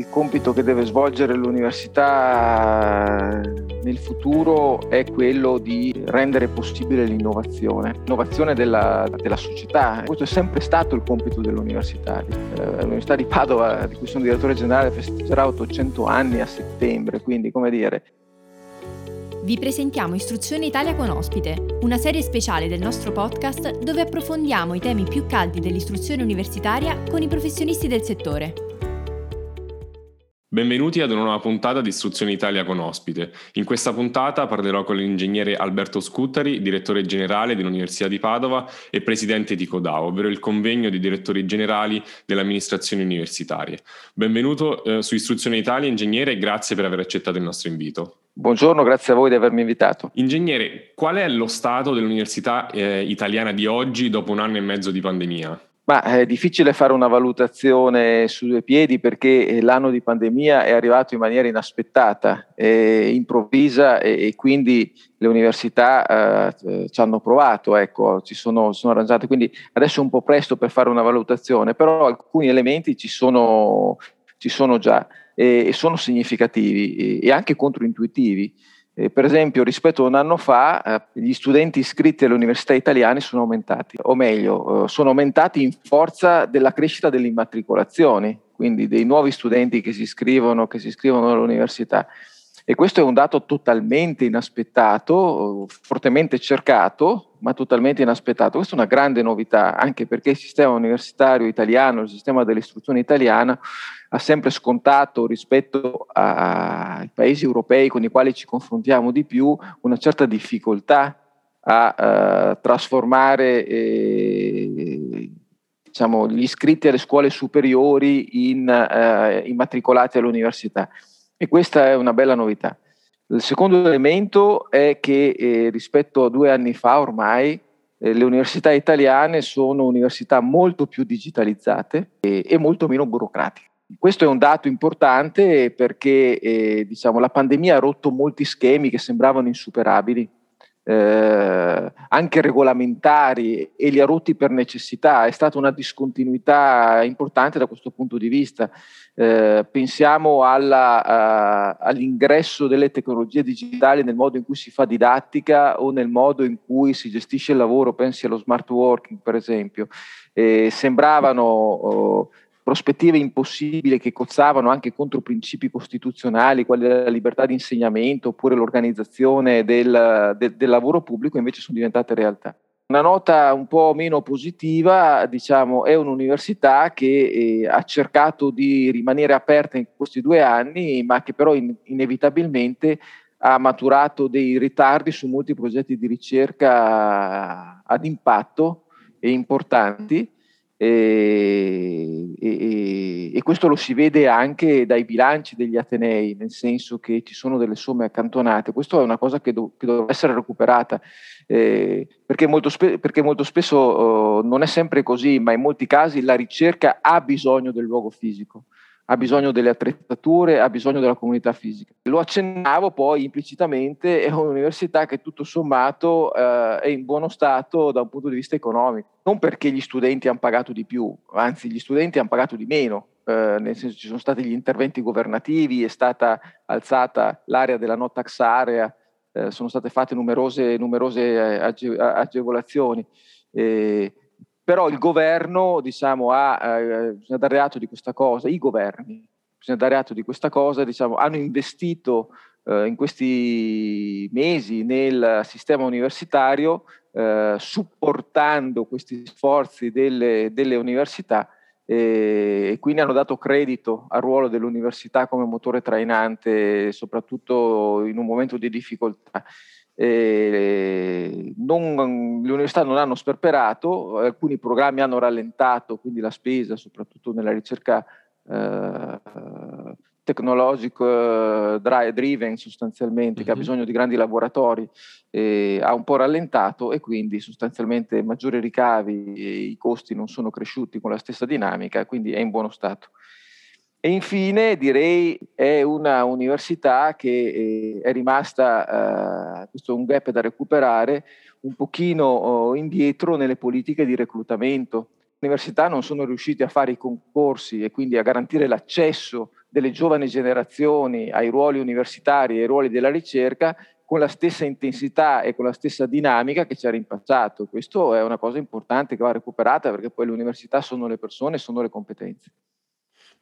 Il compito che deve svolgere l'università nel futuro è quello di rendere possibile l'innovazione, l'innovazione della, della società. Questo è sempre stato il compito dell'università. Eh, L'Università di Padova, di cui sono direttore generale, festeggerà 800 anni a settembre, quindi come dire, vi presentiamo Istruzione Italia con ospite, una serie speciale del nostro podcast dove approfondiamo i temi più caldi dell'istruzione universitaria con i professionisti del settore. Benvenuti ad una nuova puntata di Istruzione Italia con ospite. In questa puntata parlerò con l'ingegnere Alberto Scuttari, direttore generale dell'Università di Padova e presidente di CODAO, ovvero il convegno di direttori generali delle amministrazioni universitarie. Benvenuto eh, su Istruzione Italia, ingegnere, e grazie per aver accettato il nostro invito. Buongiorno, grazie a voi di avermi invitato. Ingegnere, qual è lo stato dell'università eh, italiana di oggi dopo un anno e mezzo di pandemia? Ma è difficile fare una valutazione su due piedi perché eh, l'anno di pandemia è arrivato in maniera inaspettata, improvvisa e, e, quindi le università eh, ci hanno provato, ecco, ci sono, sono, arrangiate. Quindi adesso è un po' presto per fare una valutazione, però alcuni elementi ci sono, ci sono già e, e sono significativi e, e anche controintuitivi. Eh, per esempio, rispetto a un anno fa, eh, gli studenti iscritti alle università italiane sono aumentati, o meglio, eh, sono aumentati in forza della crescita delle immatricolazioni, quindi dei nuovi studenti che si iscrivono, che si iscrivono all'università. E questo è un dato totalmente inaspettato, fortemente cercato, ma totalmente inaspettato. Questa è una grande novità, anche perché il sistema universitario italiano, il sistema dell'istruzione italiana, ha sempre scontato rispetto ai paesi europei con i quali ci confrontiamo di più una certa difficoltà a uh, trasformare eh, diciamo, gli iscritti alle scuole superiori in uh, immatricolati all'università. E questa è una bella novità. Il secondo elemento è che eh, rispetto a due anni fa ormai eh, le università italiane sono università molto più digitalizzate e, e molto meno burocratiche. Questo è un dato importante perché eh, diciamo, la pandemia ha rotto molti schemi che sembravano insuperabili eh, anche regolamentari e li ha rotti per necessità, è stata una discontinuità importante da questo punto di vista. Eh, pensiamo alla, a, all'ingresso delle tecnologie digitali nel modo in cui si fa didattica o nel modo in cui si gestisce il lavoro, pensi allo smart working per esempio. Eh, sembravano oh, prospettive impossibili che cozzavano anche contro principi costituzionali, quali la libertà di insegnamento oppure l'organizzazione del, del, del lavoro pubblico, invece sono diventate realtà. Una nota un po' meno positiva, diciamo, è un'università che eh, ha cercato di rimanere aperta in questi due anni, ma che però in, inevitabilmente ha maturato dei ritardi su molti progetti di ricerca ad impatto e importanti e, e, e, questo lo si vede anche dai bilanci degli Atenei, nel senso che ci sono delle somme accantonate. Questo è una cosa che, do, che dovrebbe essere recuperata, eh, perché, molto spe- perché, molto spesso oh, non è sempre così, ma in molti casi la ricerca ha bisogno del luogo fisico ha bisogno delle attrezzature, ha bisogno della comunità fisica. Lo accennavo poi implicitamente, è un'università che tutto sommato eh, è in buono stato da un punto di vista economico, non perché gli studenti hanno pagato di più, anzi gli studenti hanno pagato di meno, eh, nel senso ci sono stati gli interventi governativi, è stata alzata l'area della no tax area, eh, sono state fatte numerose, numerose eh, age- agevolazioni. Eh, però il governo diciamo, ha, eh, bisogna dare atto di questa cosa, i governi, bisogna dare atto di questa cosa, diciamo, hanno investito eh, in questi mesi nel sistema universitario, eh, supportando questi sforzi delle, delle università e quindi hanno dato credito al ruolo dell'università come motore trainante, soprattutto in un momento di difficoltà eh, non, le università non hanno sperperato, alcuni programmi hanno rallentato, quindi la spesa, soprattutto nella ricerca eh, tecnologico driven sostanzialmente, mm-hmm. che ha mhm. bisogno di grandi laboratori, eh, ha un po' rallentato e quindi sostanzialmente maggiori ricavi e i costi non sono cresciuti con la stessa dinamica, quindi è in buono stato. E infine direi è una università che eh, è rimasta, eh, questo è un gap da recuperare, un pochino oh, indietro nelle politiche di reclutamento. Le università non sono riuscite a fare i concorsi e quindi a garantire l'accesso delle giovani generazioni ai ruoli universitari e ai ruoli della ricerca con la stessa intensità e con la stessa dinamica che c'era in passato. Questo è una cosa importante che va recuperata perché poi le università sono le persone, sono le competenze.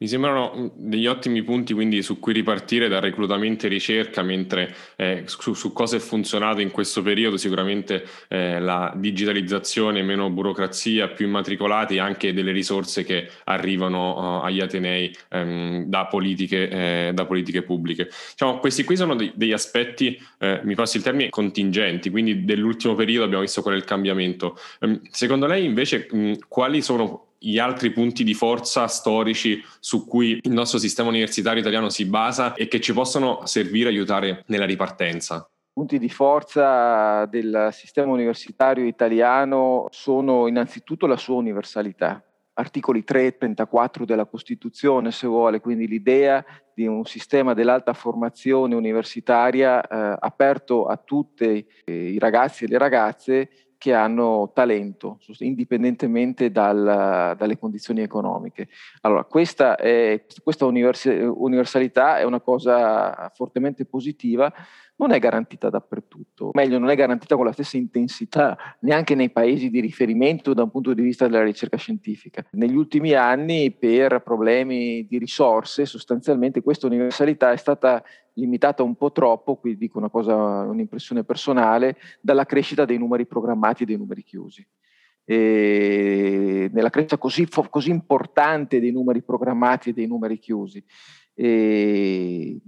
Mi sembrano mm, degli ottimi punti quindi su cui ripartire dal reclutamento e ricerca, mentre eh, su, su, cosa è funzionato in questo periodo sicuramente eh, la digitalizzazione, meno burocrazia, più immatricolati e anche delle risorse che arrivano uh, agli Atenei ehm, da, politiche, eh, da, politiche, pubbliche. Diciamo, questi qui sono dei, degli aspetti, eh, mi passi il termine, contingenti, quindi dell'ultimo periodo abbiamo visto qual è il cambiamento. Um, secondo lei invece mh, quali sono gli altri punti di forza storici su cui il nostro sistema universitario italiano si basa e che ci possono servire a aiutare nella ripartenza? punti di forza del sistema universitario italiano sono innanzitutto la sua universalità. Articoli 3 e 34 della Costituzione, se vuole, quindi l'idea di un sistema dell'alta formazione universitaria eh, aperto a tutti i ragazzi e le ragazze che hanno talento, indipendentemente dal, dalle condizioni economiche. Allora, questa, è, questa universalità è una cosa fortemente positiva, non è garantita dappertutto, meglio non è garantita con la stessa intensità neanche nei paesi di riferimento da un punto di vista della ricerca scientifica. Negli ultimi anni, per problemi di risorse, sostanzialmente questa universalità è stata limitata un po' troppo, qui dico una cosa, un'impressione personale, dalla crescita dei numeri programmati e dei numeri chiusi. E nella crescita così, così, importante dei numeri programmati e dei numeri chiusi. E,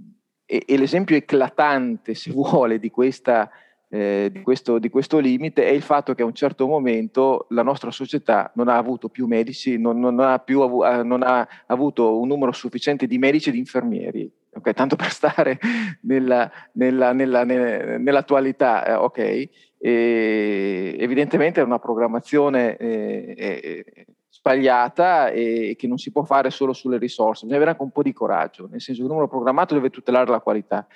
e, e l'esempio eclatante, se vuole, di, questa, eh, di, questo, di, questo, limite è il fatto che a un certo momento la nostra società non ha avuto più medici, non, non, ha, più avu- eh, non ha avuto un numero sufficiente di medici e di infermieri okay? tanto per stare nella, nella, nella, nell'attualità, eh? E evidentemente è una programmazione eh, eh, sbagliata e che non si può fare solo sulle risorse, bisogna avere anche un po' di coraggio, nel senso che il numero programmato deve tutelare la qualità,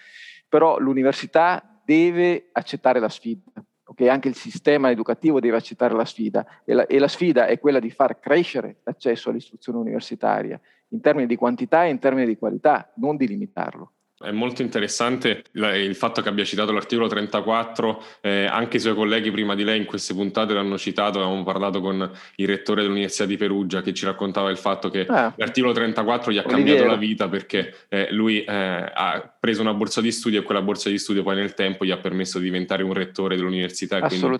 però l'università deve accettare la sfida. Okay? Anche il sistema educativo deve accettare la sfida e la, e la sfida è quella di far crescere l'accesso all'istruzione universitaria in termini di quantità e in termini di qualità, non di limitarlo. È molto interessante il fatto che abbia citato l'articolo 34, eh, anche i suoi colleghi prima di lei in queste puntate l'hanno citato, avevamo parlato con il rettore dell'Università di Perugia che ci raccontava il fatto che ah, l'articolo 34 gli ha Oliviero. cambiato la vita perché eh, lui eh, ha preso una borsa di studio e quella borsa di studio poi nel tempo gli ha permesso di diventare un rettore dell'università e quindi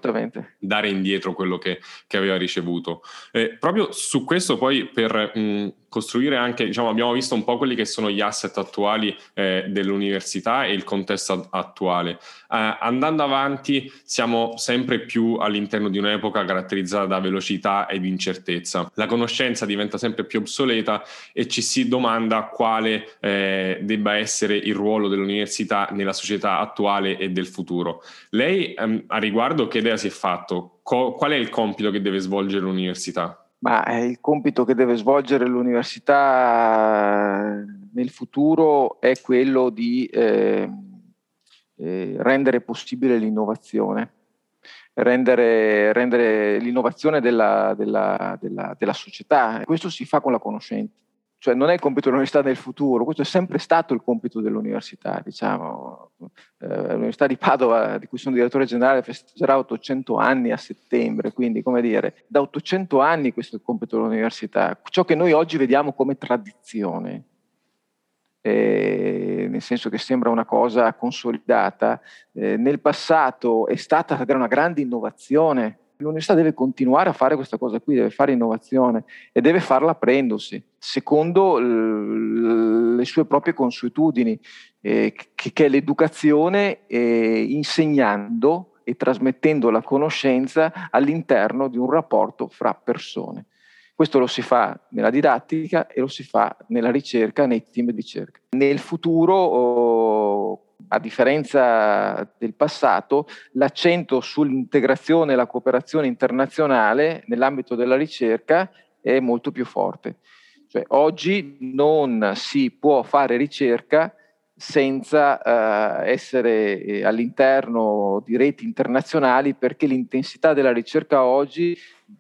dare indietro quello che, che aveva ricevuto. Eh, proprio su questo poi per... Mh, costruire anche, diciamo, abbiamo visto un po' quelli che sono gli asset attuali eh, dell'università e il contesto attuale. Eh, andando avanti siamo sempre più all'interno di un'epoca caratterizzata da velocità ed incertezza. La conoscenza diventa sempre più obsoleta e ci si domanda quale eh, debba essere il ruolo dell'università nella società attuale e del futuro. Lei ehm, a riguardo che idea si è fatto? Co- qual è il compito che deve svolgere l'università? Ma il compito che deve svolgere l'università eh, nel futuro è quello di eh, eh, rendere possibile l'innovazione, rendere, rendere l'innovazione della, della, della, della società. Questo si fa con la conoscenza cioè non è il compito dell'università del futuro, questo è sempre stato il compito dell'università, diciamo. Eh, l'Università di Padova, di cui sono direttore generale, festeggerà 800 anni a settembre, quindi come dire, da 800 anni questo è il compito dell'università. Ciò che noi oggi vediamo come tradizione, eh, nel senso che sembra una cosa consolidata, eh, nel passato è stata una grande innovazione L'università deve continuare a fare questa cosa qui, deve fare innovazione e deve farla aprendosi, secondo le sue proprie consuetudini, eh, che, che, è l'educazione eh, insegnando e trasmettendo la conoscenza all'interno di un rapporto fra persone. Questo lo si fa nella didattica e lo si fa nella ricerca, nei team di ricerca. Nel futuro a differenza del passato, l'accento sull'integrazione e la cooperazione internazionale nell'ambito della ricerca è molto più forte. Cioè, oggi non si può fare ricerca senza eh, essere eh, all'interno di reti internazionali perché l'intensità della ricerca oggi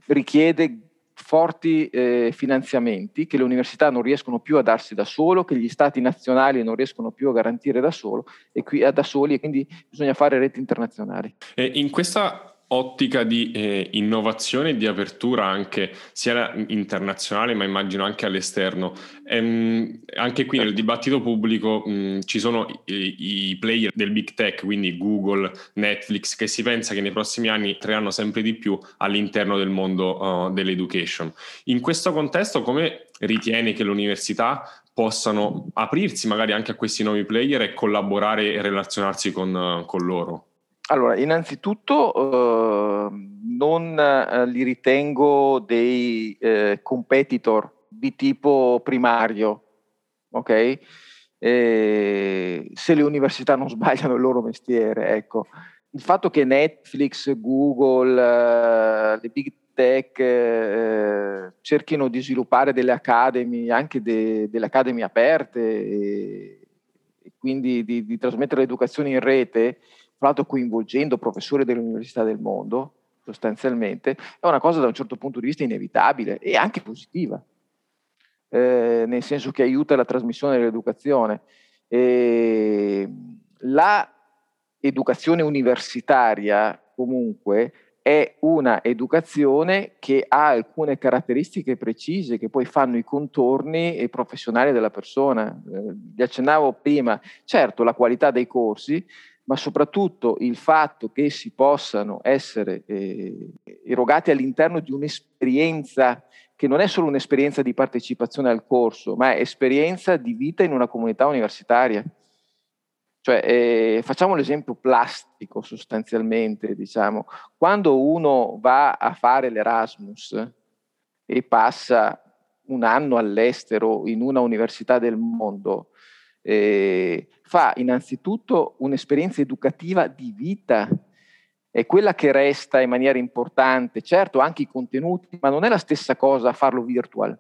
richiede forti eh, finanziamenti che le università non riescono più a darsi da solo, che gli stati nazionali non riescono più a garantire da, solo, e qui, da soli e quindi bisogna fare reti internazionali. E in questa ottica di eh, innovazione e di apertura anche sia internazionale ma immagino anche all'esterno. Ehm, anche qui nel dibattito pubblico mh, ci sono i, i, player del big tech, quindi Google, Netflix, che si pensa che nei prossimi anni entreranno sempre di più all'interno del mondo uh, dell'education. In questo contesto come ritiene che le università possano aprirsi magari anche a questi nuovi player e collaborare e relazionarsi con, uh, con loro? Allora, innanzitutto eh, non eh, li ritengo dei eh, competitor di tipo primario, ok? se le università non sbagliano il loro mestiere, ecco. Il fatto che Netflix, Google, eh, le big tech eh, cerchino di sviluppare delle academy, anche de, delle academy aperte, e, e quindi di, di trasmettere l'educazione in rete, tra l'altro coinvolgendo professori delle università del mondo, sostanzialmente, è una cosa da un certo punto di vista inevitabile e anche positiva, eh, nel senso che aiuta la trasmissione dell'educazione. E la educazione universitaria comunque è una educazione che ha alcune caratteristiche precise che poi fanno i contorni professionali della persona. Eh, vi accennavo prima, certo la qualità dei corsi, ma soprattutto il fatto che si possano essere eh, erogati all'interno di un'esperienza che non è solo un'esperienza di partecipazione al corso, ma è esperienza di vita in una comunità universitaria. Cioè, eh, facciamo l'esempio plastico sostanzialmente, diciamo, quando uno va a fare l'Erasmus e passa un anno all'estero in una università del mondo, eh, fa innanzitutto un'esperienza educativa di vita, è quella che resta in maniera importante, certo anche i contenuti, ma non è la stessa cosa farlo virtual.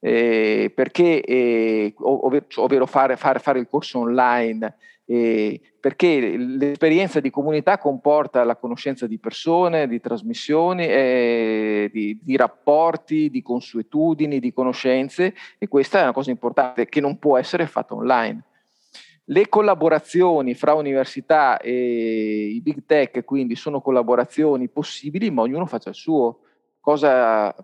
Eh, perché, eh, ovvero, ovvero fare, fare, fare, il corso online, eh, perché l'esperienza di comunità comporta la conoscenza di persone, di trasmissioni, eh, di, di, rapporti, di consuetudini, di conoscenze e questa è una cosa importante che non può essere fatta online. Le collaborazioni fra università e i big tech quindi sono collaborazioni possibili ma ognuno faccia il suo. Cosa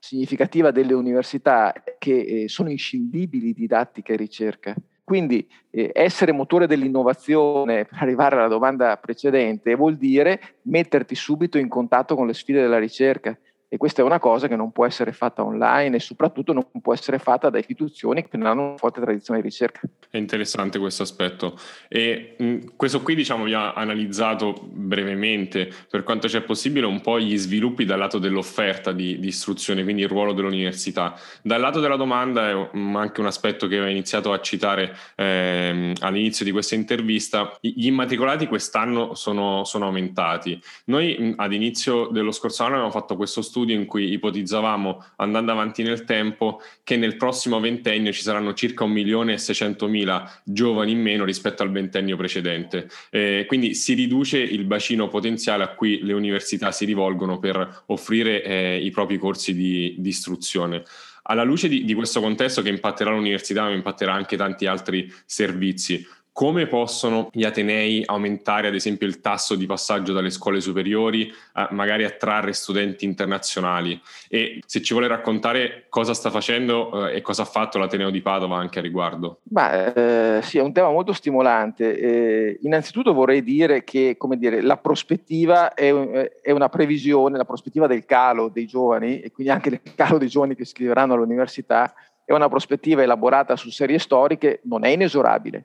significativa delle università è che eh, sono inscindibili didattica e ricerca. Quindi eh, essere motore dell'innovazione per arrivare alla domanda precedente vuol dire metterti subito in contatto con le sfide della ricerca e questa è una cosa che non può essere fatta online e soprattutto non può essere fatta da istituzioni che non hanno una forte tradizione di ricerca. È interessante questo aspetto. E mh, questo qui diciamo vi ha analizzato brevemente, per quanto c'è possibile, un po' gli sviluppi dal lato dell'offerta di, di istruzione, quindi il ruolo dell'università. Dal lato della domanda è anche un aspetto che aveva iniziato a citare ehm, all'inizio di questa intervista. Gli immatricolati quest'anno sono, sono aumentati. Noi mh, ad inizio dello scorso anno abbiamo fatto questo studio studio in cui ipotizzavamo, andando avanti nel tempo, che nel prossimo ventennio ci saranno circa 1.600.000 giovani in meno rispetto al ventennio precedente. Eh, quindi si riduce il bacino potenziale a cui le università si rivolgono per offrire eh, i propri corsi di, di istruzione. Alla luce di, di, questo contesto che impatterà l'università, ma impatterà anche tanti altri servizi, come possono gli Atenei aumentare ad esempio il tasso di passaggio dalle scuole superiori, a magari attrarre studenti internazionali e se ci vuole raccontare cosa sta facendo eh, e cosa ha fatto l'Ateneo di Padova anche a riguardo. Beh, eh, sì, è un tema molto stimolante. Eh, innanzitutto vorrei dire che come dire, la prospettiva è, è, una previsione, la prospettiva del calo dei giovani e quindi anche il calo dei giovani che scriveranno all'università è una prospettiva elaborata su serie storiche, non è inesorabile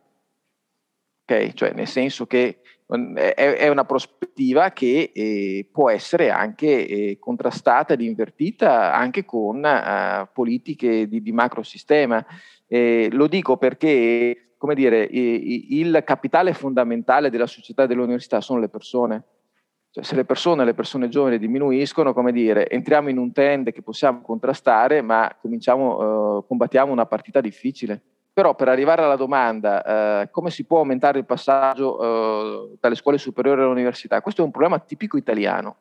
ok? Cioè nel senso che è, è una prospettiva che eh, può essere anche eh, contrastata ed invertita anche con uh, politiche di, di macrosistema. Eh, lo dico perché, come dire, il capitale fondamentale della società e dell'università sono le persone. Cioè, se le persone, le persone giovani diminuiscono, come dire, entriamo in un trend che possiamo contrastare, ma cominciamo, combattiamo una partita difficile. Però per arrivare alla domanda, eh, come si può aumentare il passaggio eh, dalle scuole superiori all'università? Questo è un problema tipico italiano.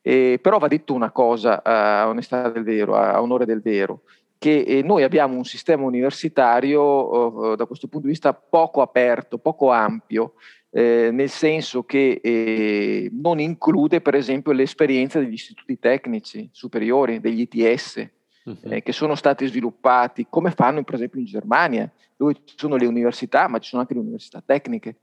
Eh, però va detto una cosa a onestà del vero, a onore del vero, che eh, noi abbiamo un sistema universitario eh, da questo punto di vista poco aperto, poco ampio, eh, nel senso che eh, non include per esempio l'esperienza degli istituti tecnici superiori, degli ITS, uh-huh. che sono stati sviluppati come fanno per esempio in Germania, dove ci sono le università, ma ci sono anche le università tecniche.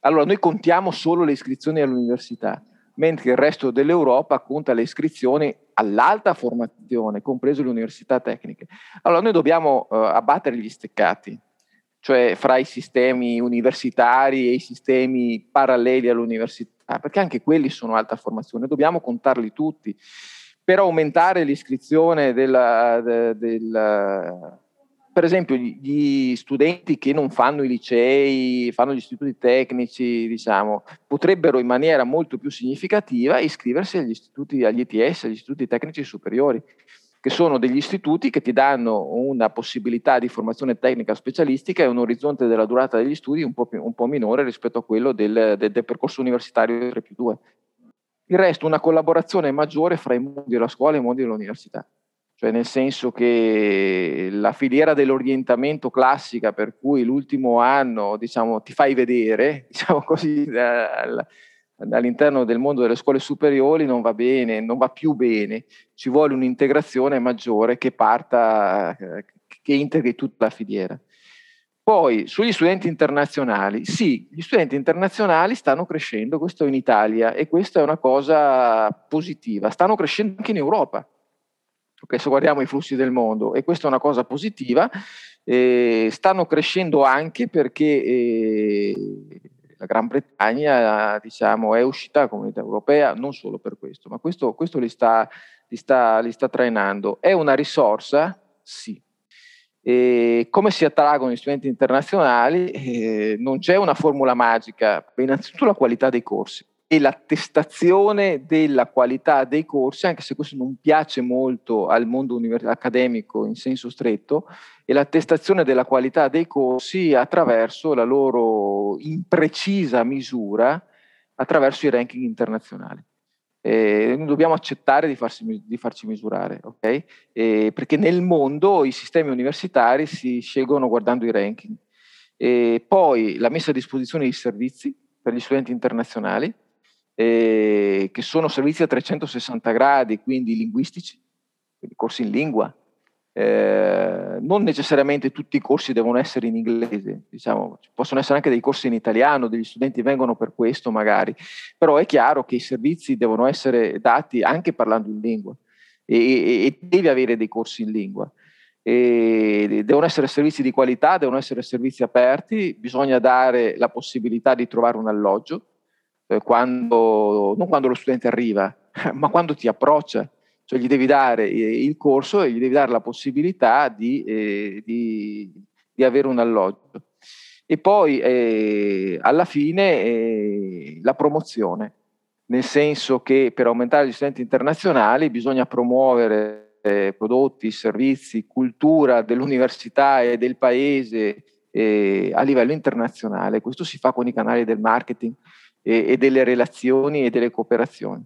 Allora noi contiamo solo le iscrizioni all'università, mentre il resto dell'Europa conta le iscrizioni all'alta formazione, compreso le università tecniche. Allora noi dobbiamo uh, abbattere gli steccati, cioè fra i sistemi universitari e i sistemi paralleli all'università, perché anche quelli sono alta formazione, dobbiamo contarli tutti. Per aumentare l'iscrizione della, de, del, per esempio gli studenti che non fanno i licei, fanno gli istituti tecnici, diciamo, potrebbero in maniera molto più significativa iscriversi agli istituti, agli ETS, agli istituti tecnici superiori, che sono degli istituti che ti danno una possibilità di formazione tecnica specialistica e un orizzonte della durata degli studi un po', più, un po minore rispetto a quello del, del, del percorso universitario 3 più 2. Il resto, una collaborazione maggiore fra i mondi della scuola e i mondi dell'università cioè nel senso che la filiera dell'orientamento classica per cui l'ultimo anno diciamo, ti fai vedere diciamo così, all'interno del mondo delle scuole superiori non va bene, non va più bene, ci vuole un'integrazione maggiore che parta, che integri tutta la filiera. Poi sugli studenti internazionali, sì, gli studenti internazionali stanno crescendo, questo in Italia e questa è una cosa positiva, stanno crescendo anche in Europa okay, se guardiamo i flussi del mondo, e questa è una cosa positiva, eh, stanno crescendo anche perché eh, la Gran Bretagna diciamo, è uscita dalla comunità europea, non solo per questo, ma questo, questo li, sta, li, sta, li sta trainando. È una risorsa? Sì. E come si attraggono gli studenti internazionali? Eh, non c'è una formula magica, innanzitutto la qualità dei corsi e l'attestazione della qualità dei corsi, anche se questo non piace molto al mondo accademico in senso stretto, è l'attestazione della qualità dei corsi attraverso la loro imprecisa misura attraverso i ranking internazionali. Eh, dobbiamo accettare di, farsi, di farci misurare, okay? eh, perché nel mondo i sistemi universitari si scelgono guardando i ranking. E poi la messa a disposizione di servizi per gli studenti internazionali, eh, che sono servizi a 360 gradi, quindi linguistici, quindi corsi in lingua. Eh, non necessariamente tutti i corsi devono essere in inglese, diciamo, possono essere anche dei corsi in italiano, degli studenti vengono per questo magari, però è chiaro che i servizi devono essere dati anche parlando in lingua e, e, e devi avere dei corsi in lingua. E devono essere servizi di qualità, devono essere servizi aperti, bisogna dare la possibilità di trovare un alloggio, eh, quando, non quando lo studente arriva, ma quando ti approccia, cioè gli devi dare eh, il corso e gli devi dare la possibilità di, eh, di, di avere un alloggio. E poi eh, alla fine eh, la promozione, nel senso che per aumentare gli studenti internazionali bisogna promuovere eh, prodotti, servizi, cultura dell'università e del paese a livello internazionale. Questo si fa con i canali del marketing e, e delle relazioni e delle cooperazioni.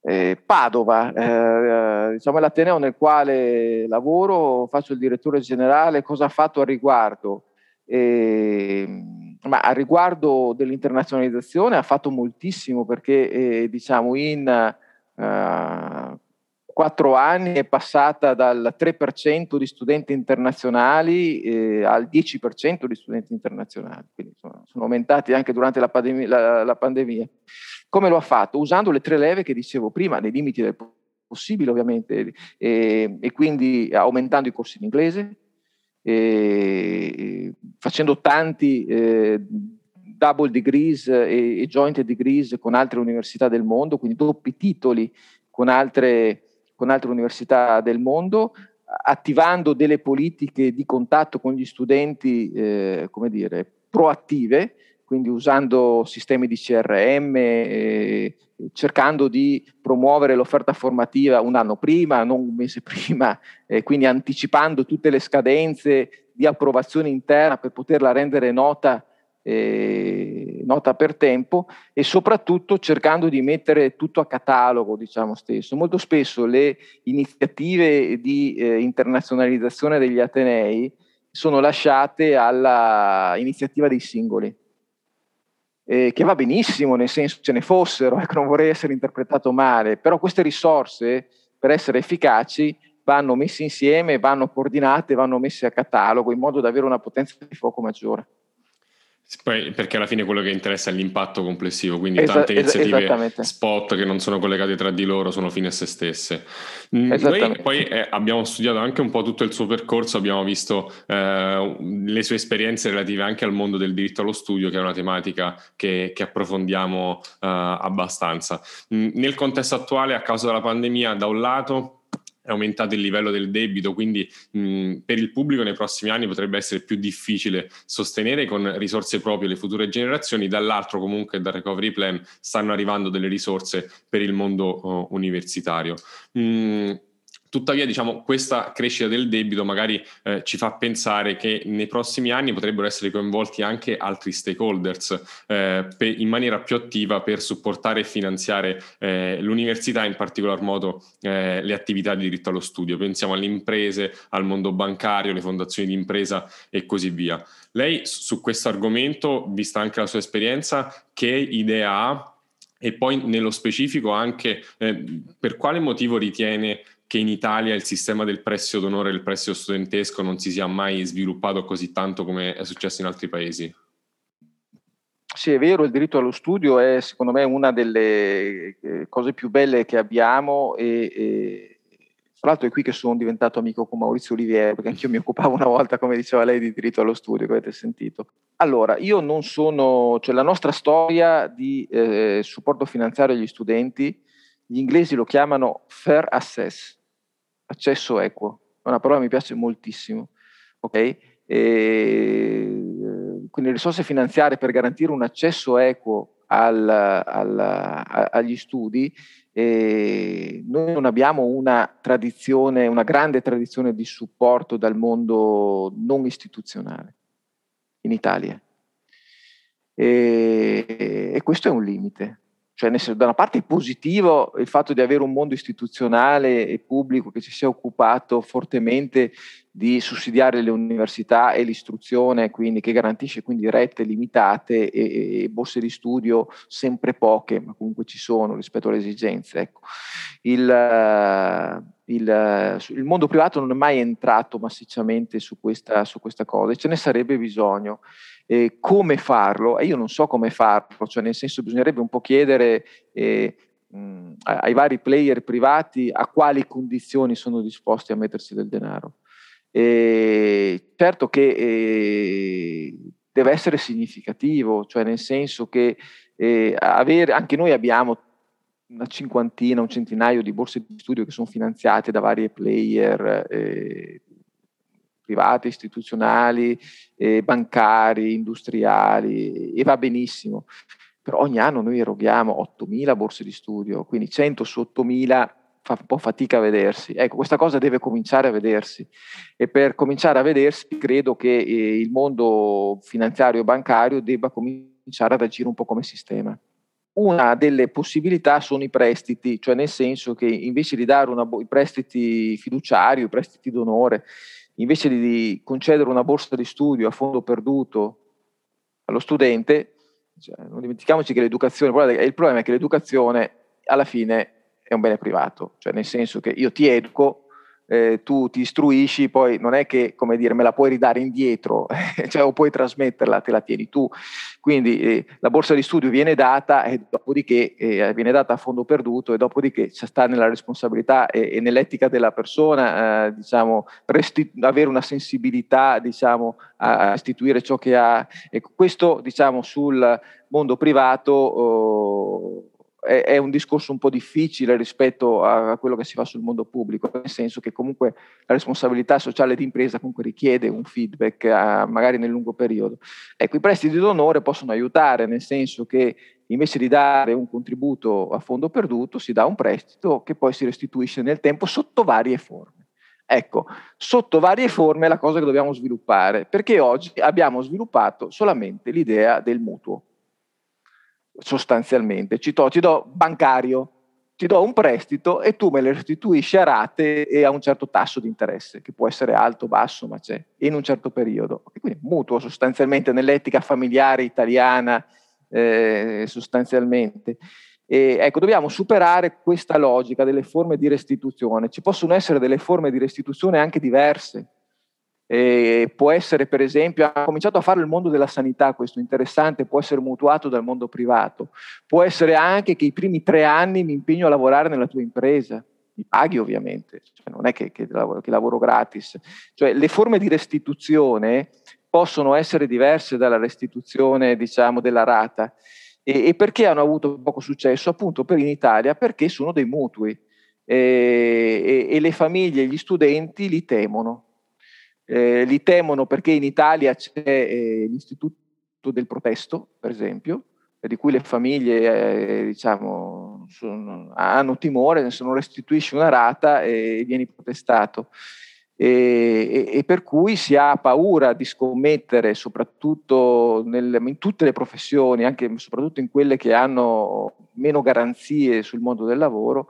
Eh, Padova, eh, diciamo l'Ateneo nel quale lavoro, faccio il direttore generale, cosa ha fatto a riguardo? Eh, ma a riguardo dell'internazionalizzazione ha fatto moltissimo perché eh, diciamo in uh, quattro anni è passata dal 3% di studenti internazionali eh, al 10% di studenti internazionali, quindi sono, sono aumentati anche durante la, pandemia, la, la pandemia. Come lo ha fatto? Usando le tre leve che dicevo prima, nei limiti del possibile ovviamente, e, e quindi aumentando i corsi in inglese, e, facendo tanti eh, double degrees e, e joint degrees con altre università del mondo, quindi doppi titoli con altre con altre università del mondo, attivando delle politiche di contatto con gli studenti, eh, come dire, proattive, quindi usando sistemi di CRM, eh, cercando di promuovere l'offerta formativa un anno prima, non un mese prima, eh, quindi anticipando tutte le scadenze di approvazione interna per poterla rendere nota eh, nota per tempo e soprattutto cercando di mettere tutto a catalogo, diciamo stesso. Molto spesso le iniziative di eh, internazionalizzazione degli Atenei sono lasciate alla iniziativa dei singoli, eh, che va benissimo, nel senso ce ne fossero, ecco, non vorrei essere interpretato male, però queste risorse per essere efficaci vanno messe insieme, vanno coordinate, vanno messe a catalogo in modo da avere una potenza di fuoco maggiore. Poi, perché alla fine quello che interessa è l'impatto complessivo, quindi Esa- tante iniziative spot che non sono collegate tra di loro sono fine a se stesse. Mm, noi poi eh, abbiamo studiato anche un po' tutto il suo percorso, abbiamo visto eh, le sue esperienze relative anche al mondo del diritto allo studio, che è una tematica che, che approfondiamo eh, abbastanza. Mm, nel contesto attuale, a causa della pandemia, da un lato è aumentato il livello del debito, quindi mh, per il pubblico nei prossimi anni potrebbe essere più difficile sostenere con risorse proprie le future generazioni, dall'altro comunque dal recovery plan stanno arrivando delle risorse per il mondo uh, universitario. Mh, Tuttavia, diciamo, questa crescita del debito magari eh, ci fa pensare che nei prossimi anni potrebbero essere coinvolti anche altri stakeholders eh, per, in maniera più attiva per supportare e finanziare eh, l'università, in particolar modo eh, le attività di diritto allo studio. Pensiamo alle imprese, al mondo bancario, le fondazioni di impresa e così via. Lei su questo argomento, vista anche la sua esperienza, che idea ha? E poi nello specifico anche eh, per quale motivo ritiene che in Italia il sistema del prestito d'onore e il prestito studentesco non si sia mai sviluppato così tanto come è successo in altri paesi. Sì, è vero, il diritto allo studio è secondo me una delle eh, cose più belle che abbiamo e, e tra l'altro è qui che sono diventato amico con Maurizio Olivieri, perché anch'io mi occupavo una volta, come diceva lei, di diritto allo studio, che avete sentito. Allora, io non sono, cioè la nostra storia di eh, supporto finanziario agli studenti, gli inglesi lo chiamano fair access, accesso equo, è una parola che mi piace moltissimo. Okay? E, quindi risorse finanziarie per garantire un accesso equo al, al, agli studi, e noi non abbiamo una tradizione, una grande tradizione di supporto dal mondo non istituzionale in Italia. E, e questo è un limite. Cioè, senso, da una parte è positivo il fatto di avere un mondo istituzionale e pubblico che si sia occupato fortemente di sussidiare le università e l'istruzione, quindi che garantisce quindi rette limitate e, e borse di studio sempre poche, ma comunque ci sono rispetto alle esigenze. Ecco. Il, il, il, mondo privato non è mai entrato massicciamente su questa, su questa cosa e ce ne sarebbe bisogno eh, come farlo, e io non so come farlo, cioè nel senso bisognerebbe un po' chiedere eh, mh, ai vari player privati a quali condizioni sono disposti a mettersi del denaro. E certo che eh, deve essere significativo, cioè nel senso che eh, avere, anche noi abbiamo una cinquantina, un centinaio di borse di studio che sono finanziate da vari player eh, private, istituzionali, eh, bancari, industriali e va benissimo. Però ogni anno noi eroghiamo 8.000 borse di studio, quindi 100 su 8.000 fa un po' fatica a vedersi. Ecco, questa cosa deve cominciare a vedersi e per cominciare a vedersi credo che eh, il mondo finanziario e bancario debba cominciare ad agire un po' come sistema. Una delle possibilità sono i prestiti, cioè nel senso che invece di dare una, i prestiti fiduciari, i prestiti d'onore, invece di concedere una borsa di studio a fondo perduto allo studente, cioè, non dimentichiamoci che l'educazione, il problema è che l'educazione alla fine è un bene privato, cioè nel senso che io ti educo, eh, tu ti istruisci, poi non è che, come dire, me la puoi ridare indietro, cioè, o puoi trasmetterla, te la tieni tu. Quindi eh, la borsa di studio viene data e dopodiché eh, viene data a fondo perduto e dopodiché sta nella responsabilità e, e nell'etica della persona, eh, diciamo, resti- avere una sensibilità, diciamo, a restituire ciò che ha. E questo, diciamo, sul mondo privato... È, è, un discorso un po' difficile rispetto a, quello che si fa sul mondo pubblico, nel senso che comunque la responsabilità sociale d'impresa comunque richiede un feedback a, magari nel lungo periodo. Ecco, i prestiti d'onore possono aiutare, nel senso che invece di dare un contributo a fondo perduto, si dà un prestito che poi si restituisce nel tempo sotto varie forme. Ecco, sotto varie forme è la cosa che dobbiamo sviluppare, perché oggi abbiamo sviluppato solamente l'idea del mutuo sostanzialmente. Ci to, ti do bancario, ti do un prestito e tu me lo restituisci a rate e a un certo tasso di interesse, che può essere alto o basso, ma c'è, in un certo periodo. E quindi mutuo sostanzialmente nell'etica familiare italiana, eh, sostanzialmente. E, ecco, dobbiamo superare questa logica delle forme di restituzione. Ci possono essere delle forme di restituzione anche diverse, eh, può essere per esempio, ha cominciato a fare il mondo della sanità, questo interessante, può essere mutuato dal mondo privato, può essere anche che i primi tre anni mi impegno a lavorare nella tua impresa, mi paghi ovviamente, cioè, non è che, che, lavoro, che lavoro gratis, cioè le forme di restituzione possono essere diverse dalla restituzione diciamo della rata. E, e perché hanno avuto poco successo? Appunto per in Italia perché sono dei mutui. E, e, e le famiglie, gli studenti li temono eh, li temono perché in Italia c'è eh, l'istituto del protesto, per esempio, di cui le famiglie eh, diciamo, sono, hanno timore, se non restituisci una rata e vieni protestato. E, e, e, per cui si ha paura di scommettere, soprattutto nel, in tutte le professioni, anche soprattutto in quelle che hanno meno garanzie sul mondo del lavoro,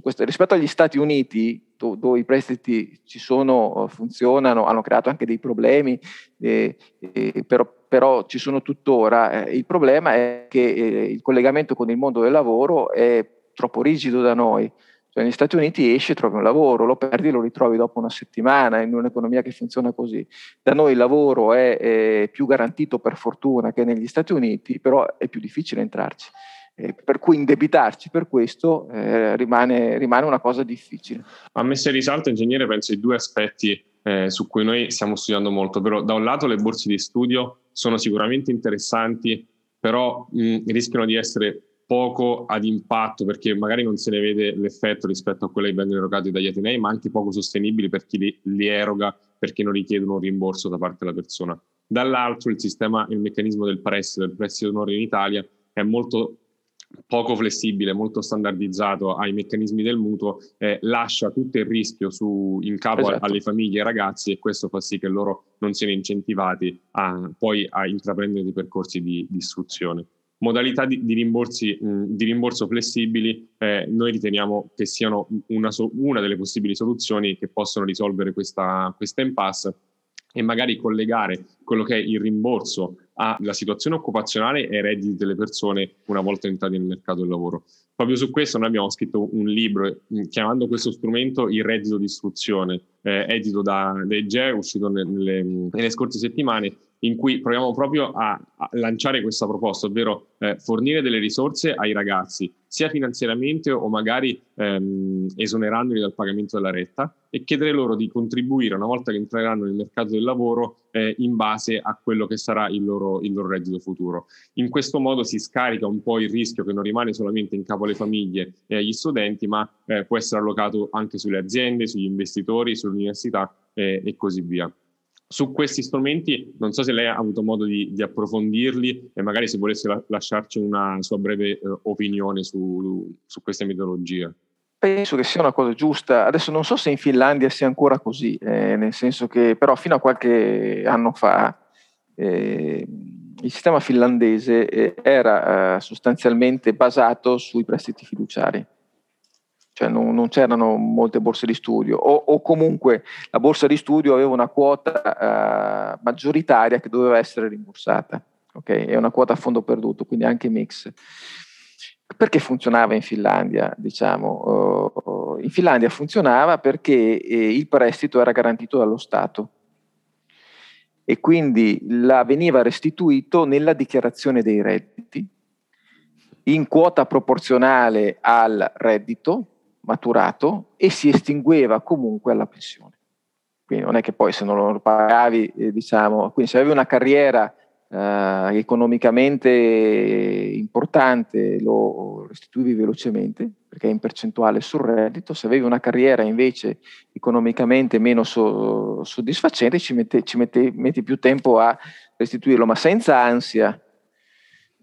questo, rispetto agli Stati Uniti, do, dove i prestiti ci sono, funzionano, hanno creato anche dei problemi, eh, eh, però, però, ci sono tuttora. Eh, il problema è che eh, il collegamento con il mondo del lavoro è troppo rigido da noi. Cioè, negli Stati Uniti esci, trovi un lavoro, lo perdi, lo ritrovi dopo una settimana in un'economia che funziona così. Da noi il lavoro è, è più garantito per fortuna che negli Stati Uniti, però è più difficile entrarci. Eh, per cui indebitarci per questo eh, rimane, rimane, una cosa difficile. A messa in risalto, ingegnere, penso ai due aspetti eh, su cui noi stiamo studiando molto, però da un lato le borse di studio sono sicuramente interessanti, però mh, rischiano di essere poco ad impatto perché magari non se ne vede l'effetto rispetto a quelle che vengono erogate dagli atenei, ma anche poco sostenibili per chi li, li eroga perché non richiedono un rimborso da parte della persona. Dall'altro il sistema, il meccanismo del prestito, del prestito d'onore in Italia è molto poco flessibile, molto standardizzato ai meccanismi del mutuo, eh, lascia tutto il rischio su, in capo esatto. alle famiglie e ai ragazzi e questo fa sì che loro non siano incentivati a, poi a intraprendere dei percorsi di, di istruzione. Modalità di, di, rimborsi, mh, di rimborso flessibili, eh, noi riteniamo che siano una, una, delle possibili soluzioni che possono risolvere questa, questa impasse e magari collegare quello che è il rimborso alla situazione occupazionale e ai redditi delle persone una volta entrati nel mercato del lavoro. Proprio su questo noi abbiamo scritto un libro mm, chiamando questo strumento il reddito di istruzione, eh, edito da DG, uscito nelle, nelle scorse settimane in cui proviamo proprio a, a lanciare questa proposta, ovvero eh, fornire delle risorse ai ragazzi, sia finanziariamente o magari ehm, esonerandoli dal pagamento della retta e chiedere loro di contribuire una volta che entreranno nel mercato del lavoro eh, in base a quello che sarà il loro, il loro reddito futuro. In questo modo si scarica un po' il rischio che non rimane solamente in capo alle famiglie e agli studenti, ma eh, può essere allocato anche sulle aziende, sugli investitori, sulle università eh, e così via su questi strumenti non so se lei ha avuto modo di, di approfondirli e magari se volesse la, lasciarci una sua breve eh, opinione su, su queste metodologie. Penso che sia una cosa giusta. Adesso non so se in Finlandia sia ancora così, eh, nel senso che però fino a qualche anno fa eh, il sistema finlandese eh, era eh, sostanzialmente basato sui prestiti fiduciari cioè non, non, c'erano molte borse di studio o, o, comunque la borsa di studio aveva una quota uh, maggioritaria che doveva essere rimborsata, ok? È una quota a fondo perduto, quindi anche mix. Perché funzionava in Finlandia? Diciamo, uh, in Finlandia funzionava perché eh, il prestito era garantito dallo Stato e quindi la veniva restituito nella dichiarazione dei redditi in quota proporzionale al reddito maturato e si estingueva comunque alla pensione. Quindi non è che poi se non lo pagavi, eh, diciamo, quindi se avevi una carriera eh, economicamente importante lo restituivi velocemente perché è in percentuale sul reddito, se avevi una carriera invece economicamente meno so, soddisfacente ci, mette, ci mette, metti più tempo a restituirlo, ma senza ansia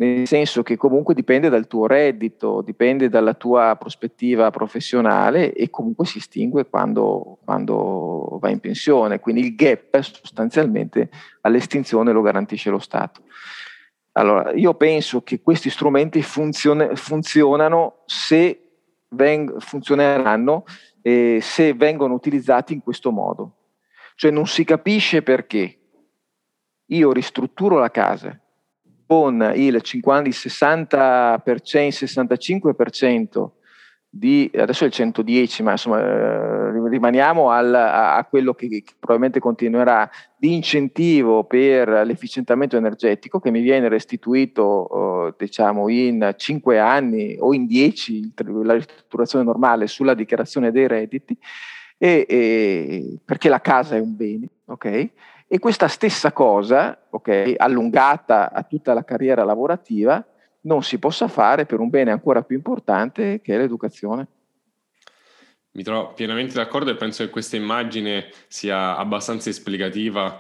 nel senso che comunque dipende dal tuo reddito, dipende dalla tua prospettiva professionale e comunque si estingue quando, quando vai in pensione. Quindi il gap sostanzialmente all'estinzione lo garantisce lo Stato. Allora, io penso che questi strumenti funzione, funzionano se veng- funzioneranno eh, se vengono utilizzati in questo modo. Cioè non si capisce perché io ristrutturo la casa con il 50, il 60%, 65% di, adesso è il 110, ma insomma eh, rimaniamo al, a, quello che, che, probabilmente continuerà, di incentivo per l'efficientamento energetico che mi viene restituito eh, diciamo in 5 anni o in 10, la ristrutturazione normale sulla dichiarazione dei redditi, e, e, perché la casa è un bene, ok? E questa stessa cosa, ok, allungata a tutta la carriera lavorativa, non si possa fare per un bene ancora più importante che è l'educazione. Mi trovo pienamente d'accordo e penso che questa immagine sia abbastanza esplicativa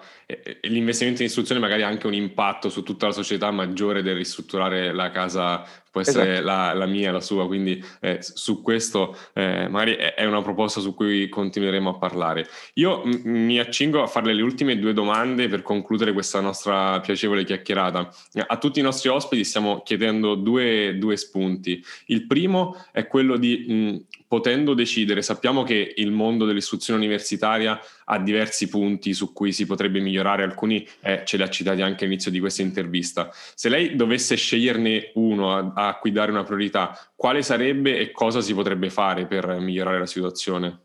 l'investimento in istruzione magari ha anche un impatto su tutta la società maggiore del ristrutturare la casa, può essere esatto. la, la, mia, la sua, quindi eh, su questo eh, magari è una proposta su cui continueremo a parlare. Io m- mi accingo a farle le ultime due domande per concludere questa nostra piacevole chiacchierata. A tutti i nostri ospiti stiamo chiedendo due, due spunti. Il primo è quello di mh, potendo decidere, sappiamo che il mondo dell'istruzione universitaria ha diversi punti su cui si potrebbe migliorare, alcuni eh, ce li ha citati anche all'inizio di questa intervista. Se lei dovesse sceglierne uno a, a cui dare una priorità, quale sarebbe e cosa si potrebbe fare per migliorare la situazione?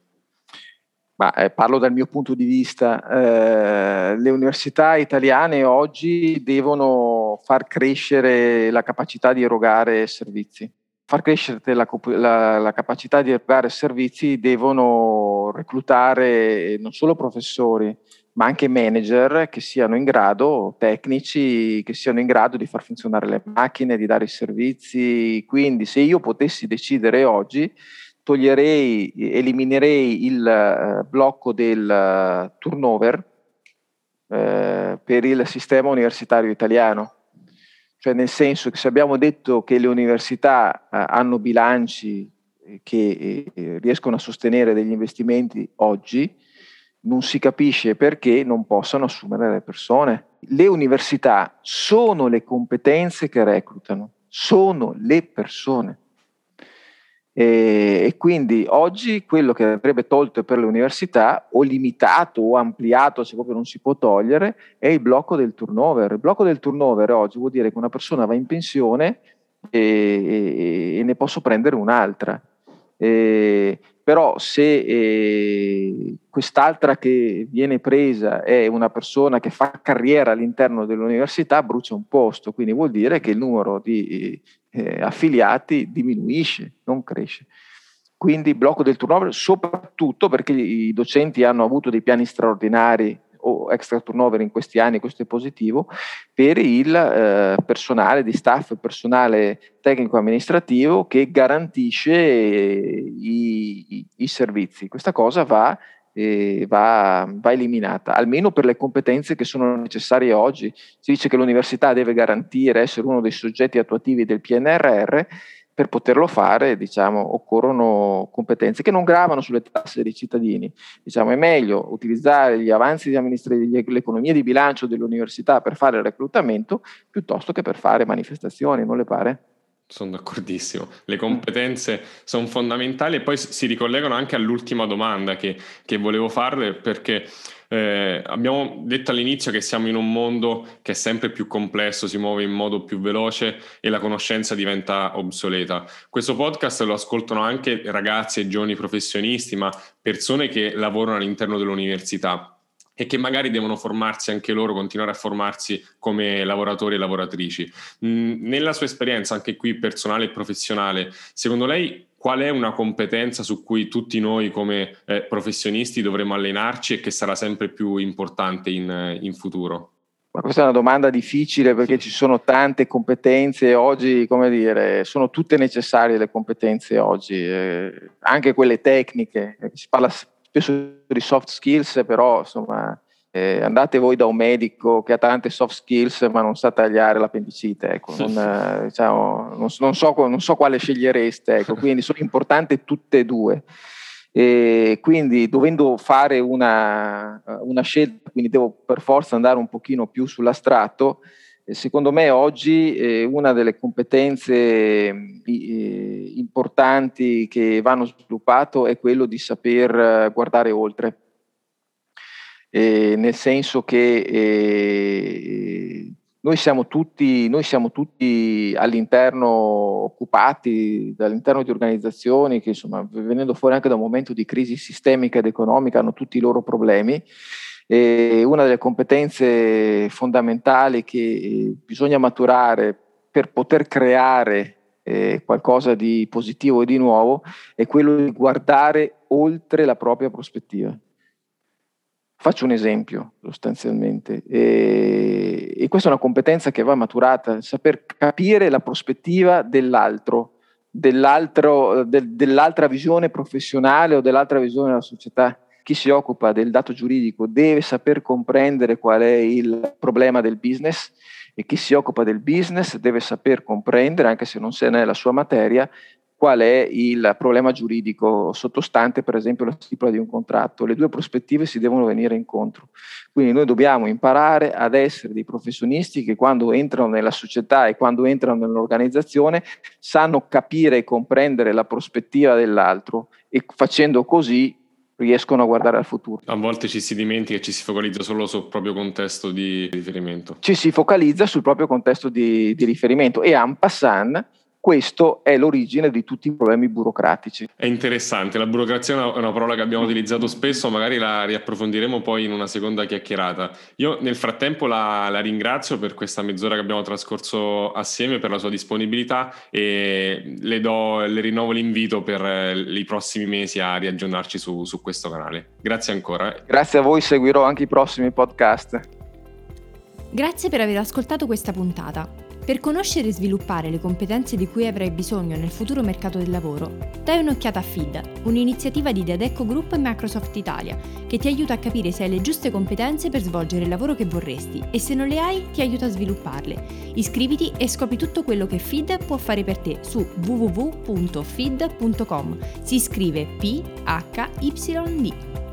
Ma, eh, parlo dal mio punto di vista, eh, le università italiane oggi devono far crescere la capacità di erogare servizi far crescere la, la, la, capacità di erogare servizi devono reclutare non solo professori, ma anche manager che siano in grado, tecnici, che siano in grado di far funzionare le macchine, di dare i servizi. Quindi se io potessi decidere oggi, toglierei, eliminerei il uh, blocco del uh, turnover uh, per il sistema universitario italiano cioè nel senso che se abbiamo detto che le università eh, hanno bilanci eh, che eh, riescono a sostenere degli investimenti oggi, non si capisce perché non possano assumere le persone. Le università sono le competenze che reclutano, sono le persone. E, e, quindi oggi quello che andrebbe tolto per le università, o limitato o ampliato, se proprio non si può togliere, è il blocco del turnover. Il blocco del turnover oggi vuol dire che una persona va in pensione e, e, e ne posso prendere un'altra. Eh, però se eh, quest'altra che viene presa è una persona che fa carriera all'interno dell'università, brucia un posto, quindi vuol dire che il numero di eh, affiliati diminuisce, non cresce. Quindi blocco del turnover, soprattutto perché i docenti hanno avuto dei piani straordinari o extra turnover in questi anni, questo è positivo, per il eh, personale di staff, personale tecnico-amministrativo che garantisce i, i, i, servizi. Questa cosa va, eh, va, va, eliminata, almeno per le competenze che sono necessarie oggi. Si dice che l'università deve garantire, essere uno dei soggetti attuativi del PNRR, per poterlo fare diciamo, occorrono competenze che non gravano sulle tasse dei cittadini. Diciamo, è meglio utilizzare gli avanzi di amministrazione, l'economia di bilancio dell'università per fare il reclutamento piuttosto che per fare manifestazioni, non le pare? Sono d'accordissimo. Le competenze sono fondamentali e poi si ricollegano anche all'ultima domanda che, che volevo farle perché eh, abbiamo detto all'inizio che siamo in un mondo che è sempre più complesso, si muove in modo più veloce e la conoscenza diventa obsoleta. Questo podcast lo ascoltano anche ragazzi e giovani professionisti, ma persone che lavorano all'interno dell'università e che magari devono formarsi anche loro, continuare a formarsi come lavoratori e lavoratrici. Mm, nella sua esperienza, anche qui personale e professionale, secondo lei qual è una competenza su cui tutti noi come eh, professionisti dovremmo allenarci e che sarà sempre più importante in, in futuro? Ma questa è una domanda difficile perché ci sono tante competenze oggi, come dire, sono tutte necessarie le competenze oggi, eh, anche quelle tecniche. Si parla spesso di soft skills, però insomma eh, andate voi da un medico che ha tante soft skills ma non sa tagliare l'appendicite, ecco, non, diciamo, non, non, so, non, so, quale scegliereste, ecco, quindi sono importanti tutte e due. E quindi dovendo fare una, una, scelta, quindi devo per forza andare un pochino più sull'astratto, secondo me oggi eh, una delle competenze eh, importanti che vanno sviluppato è quello di saper eh, guardare oltre, nel senso che eh, noi siamo, tutti, noi siamo tutti all'interno occupati, all'interno di organizzazioni che insomma venendo fuori anche da un momento di crisi sistemica ed economica hanno tutti i loro problemi e una delle competenze fondamentali che eh, bisogna maturare per poter creare eh, qualcosa di positivo e di nuovo è quello di guardare oltre la propria prospettiva. Faccio un esempio sostanzialmente, e, e, questa è una competenza che va maturata, saper capire la prospettiva dell'altro, dell'altro de, dell'altra visione professionale o dell'altra visione della società chi si occupa del dato giuridico deve saper comprendere qual è il problema del business e chi si occupa del business deve saper comprendere, anche se non se ne è la sua materia, qual è il problema giuridico sottostante, per esempio, la stipula di un contratto. Le due prospettive si devono venire incontro. Quindi noi dobbiamo imparare ad essere dei professionisti che quando entrano nella società e quando entrano nell'organizzazione sanno capire e comprendere la prospettiva dell'altro e facendo così riescono a guardare al futuro. A volte ci si dimentica e ci si focalizza solo sul proprio contesto di riferimento. Ci si focalizza sul proprio contesto di, di riferimento e en passant questo è l'origine di tutti i problemi burocratici. È interessante, la burocrazia è una, parola che abbiamo utilizzato spesso, magari la riapprofondiremo poi in una seconda chiacchierata. Io nel frattempo la, la ringrazio per questa mezz'ora che abbiamo trascorso assieme, per la sua disponibilità e le, do, le rinnovo l'invito per eh, i prossimi mesi a riaggiornarci su, su questo canale. Grazie ancora. Grazie a voi, seguirò anche i prossimi podcast. Grazie per aver ascoltato questa puntata. Per conoscere e sviluppare le competenze di cui avrai bisogno nel futuro mercato del lavoro, dai un'occhiata a FID, un'iniziativa di Dedecco Group e Microsoft Italia, che ti aiuta a capire se hai le giuste competenze per svolgere il lavoro che vorresti e se non le hai ti aiuta a svilupparle. Iscriviti e scopri tutto quello che FID può fare per te su www.fid.com. Si scrive P H Y D.